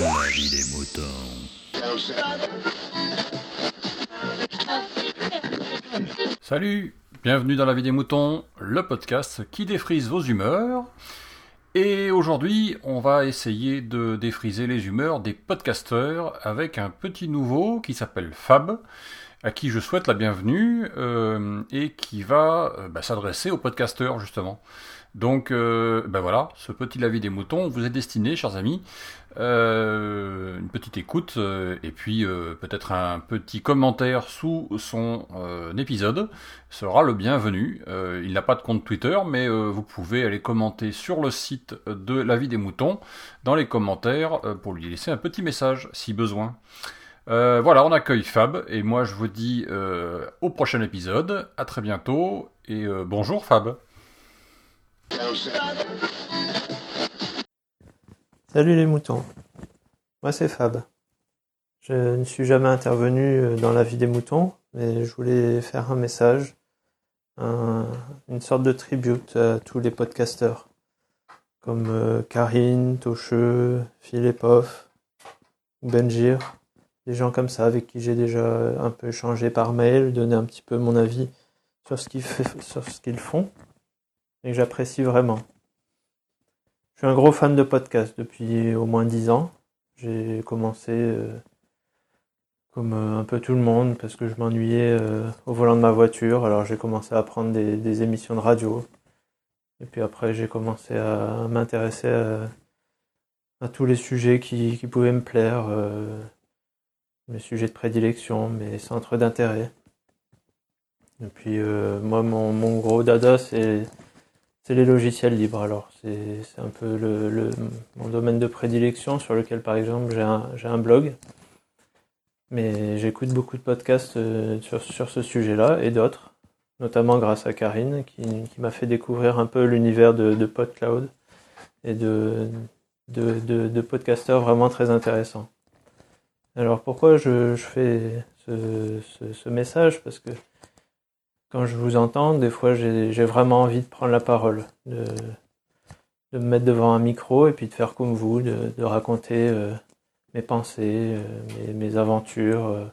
La vie des moutons. Salut, bienvenue dans La vie des moutons, le podcast qui défrise vos humeurs. Et aujourd'hui, on va essayer de défriser les humeurs des podcasteurs avec un petit nouveau qui s'appelle Fab, à qui je souhaite la bienvenue euh, et qui va euh, bah, s'adresser aux podcasteurs justement. Donc, euh, ben voilà, ce petit lavis des moutons vous est destiné, chers amis. Euh, une petite écoute et puis peut-être un petit commentaire sous son épisode sera le bienvenu. il n'a pas de compte Twitter, mais vous pouvez aller commenter sur le site de la vie des moutons dans les commentaires pour lui laisser un petit message si besoin. Voilà, on accueille Fab et moi je vous dis au prochain épisode. À très bientôt et bonjour Fab. Salut les moutons. Moi c'est Fab. Je ne suis jamais intervenu euh, dans la vie des moutons, mais je voulais faire un message, une sorte de tribute à tous les podcasteurs, comme euh, Karine, Tocheux, Philippe Benjir, des gens comme ça avec qui j'ai déjà un peu échangé par mail, donné un petit peu mon avis sur ce qu'ils font et que j'apprécie vraiment. Je suis un gros fan de podcast depuis au moins dix ans. J'ai commencé euh, comme euh, un peu tout le monde parce que je m'ennuyais euh, au volant de ma voiture. Alors j'ai commencé à prendre des, émissions de radio. Et puis après j'ai commencé à m'intéresser à, tous les sujets qui, pouvaient me plaire, mes sujets de prédilection, mes centres d'intérêt. Et puis moi mon, gros dada c'est les logiciels libres. Alors, c'est un peu mon domaine de prédilection sur lequel, par exemple, j'ai un, blog. Mais j'écoute beaucoup de podcasts euh, sur, ce sujet-là et d'autres, notamment grâce à Karine, qui, m'a fait découvrir un peu l'univers de, de PodCloud et de, de, de, podcasteurs vraiment très intéressants. Alors, pourquoi je, fais ce, message? Parce que quand je vous entends, des fois j'ai vraiment envie de prendre la parole, de, me mettre devant un micro et puis de faire comme vous, de, raconter euh, mes pensées, euh, mes, aventures, euh,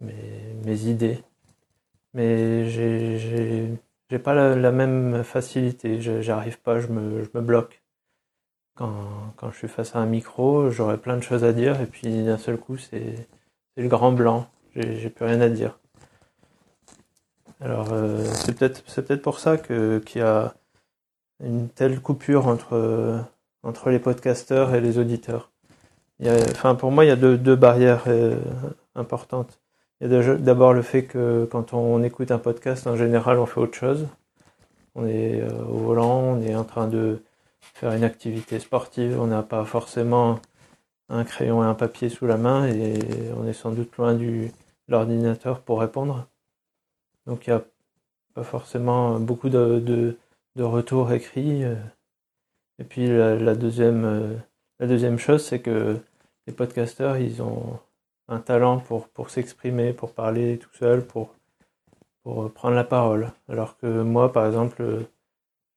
mes, idées. Mais j'ai pas la, même facilité, j'arrive pas, je me bloque. Quand, je suis face à un micro, j'aurais plein de choses à dire et puis d'un seul coup c'est le grand blanc, j'ai plus rien à dire. Alors euh, c'est peut-être peut-être pour ça que qu'il y a une telle coupure entre entre les podcasteurs et les auditeurs. Enfin pour moi il y a deux, deux barrières euh, importantes. Il y a d'abord le fait que quand on écoute un podcast en général on fait autre chose. On est euh, au volant, on est en train de faire une activité sportive, on n'a pas forcément un crayon et un papier sous la main et on est sans doute loin du l'ordinateur pour répondre. Donc il n'y a pas forcément beaucoup de, de, retours écrits. Et puis la, deuxième, euh, la deuxième chose, c'est que les podcasteurs, ils ont un talent pour, pour s'exprimer, pour parler tout seul, pour, pour prendre la parole. Alors que moi, par exemple,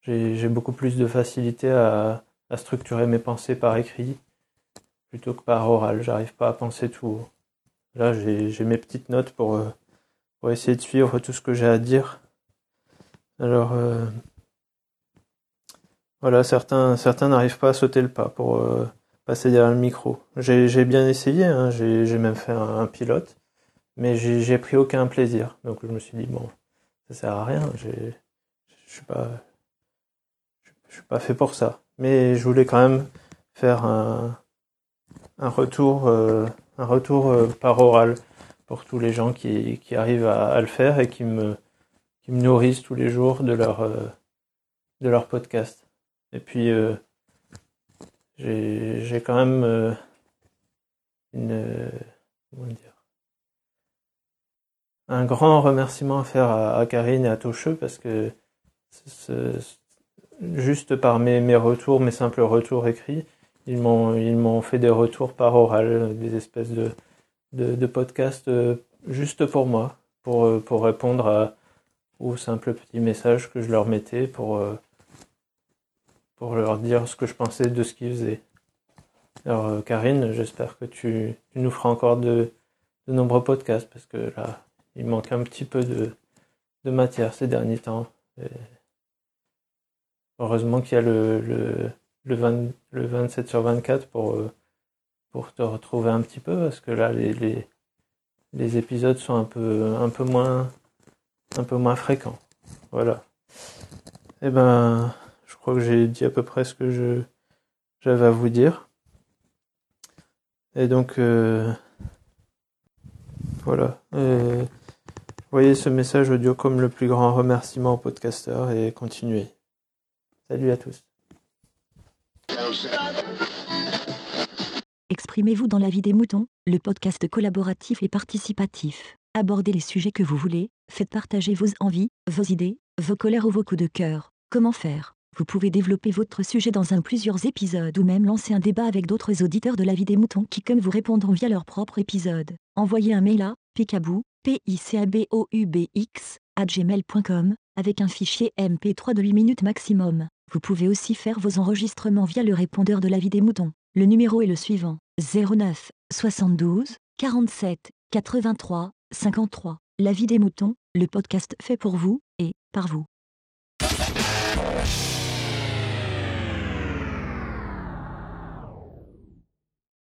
j'ai beaucoup plus de facilité à, structurer mes pensées par écrit plutôt que par oral. J'arrive pas à penser tout. Là, j'ai mes petites notes pour, euh, pour essayer de suivre tout ce que j'ai à dire. Alors, euh, voilà, certains, certains n'arrivent pas à sauter le pas pour euh, passer derrière le micro. J'ai bien essayé, hein, j'ai même fait un, pilote, mais j'ai pris aucun plaisir. Donc je me suis dit bon, ça sert à rien. Je suis pas, je suis pas fait pour ça. Mais je voulais quand même faire un, un retour, euh, un retour par oral pour tous les gens qui, qui arrivent à, le faire et qui me, qui me nourrissent tous les jours de leur, euh, de leur podcast. Et puis, euh, j'ai quand même euh, une. Comment dire Un grand remerciement à faire à, Karine et à Tocheux parce que juste par mes, mes retours, mes simples retours écrits, ils m'ont ils m'ont fait des retours par oral, des espèces de de, de podcasts euh, juste pour moi, pour, euh, pour répondre à, aux simples petits messages que je leur mettais pour, euh, pour leur dire ce que je pensais de ce qu'ils faisaient. Alors Karine, j'espère que tu, nous feras encore de, nombreux podcasts parce que là, il manque un petit peu de, matière ces derniers temps. Heureusement qu'il y a le, le, le, le 27 sur 24 pour, pour te retrouver un petit peu parce que là, les, les, épisodes sont un peu, un peu moins, un peu moins fréquents. Voilà. Eh ben, je crois que j'ai dit à peu près ce que je, j'avais à vous dire. Et donc, euh, voilà. voyez ce message audio comme le plus grand remerciement au podcasteur et continuez. Salut à tous. Exprimez-vous dans la vie des moutons, le podcast collaboratif et participatif. Abordez les sujets que vous voulez, faites partager vos envies, vos idées, vos colères ou vos coups de cœur. Comment faire? Vous pouvez développer votre sujet dans un plusieurs épisodes ou même lancer un débat avec d'autres auditeurs de la vie des moutons qui comme vous répondront via leur propre épisode. Envoyez un mail à picabou, p i c a b o u b x à gmail.com avec un fichier MP3 de 8 minutes maximum. Vous pouvez aussi faire vos enregistrements via le répondeur de la vie des moutons. Le numéro est le suivant 09 72 47 83 53. La vie des moutons, le podcast fait pour vous et par vous.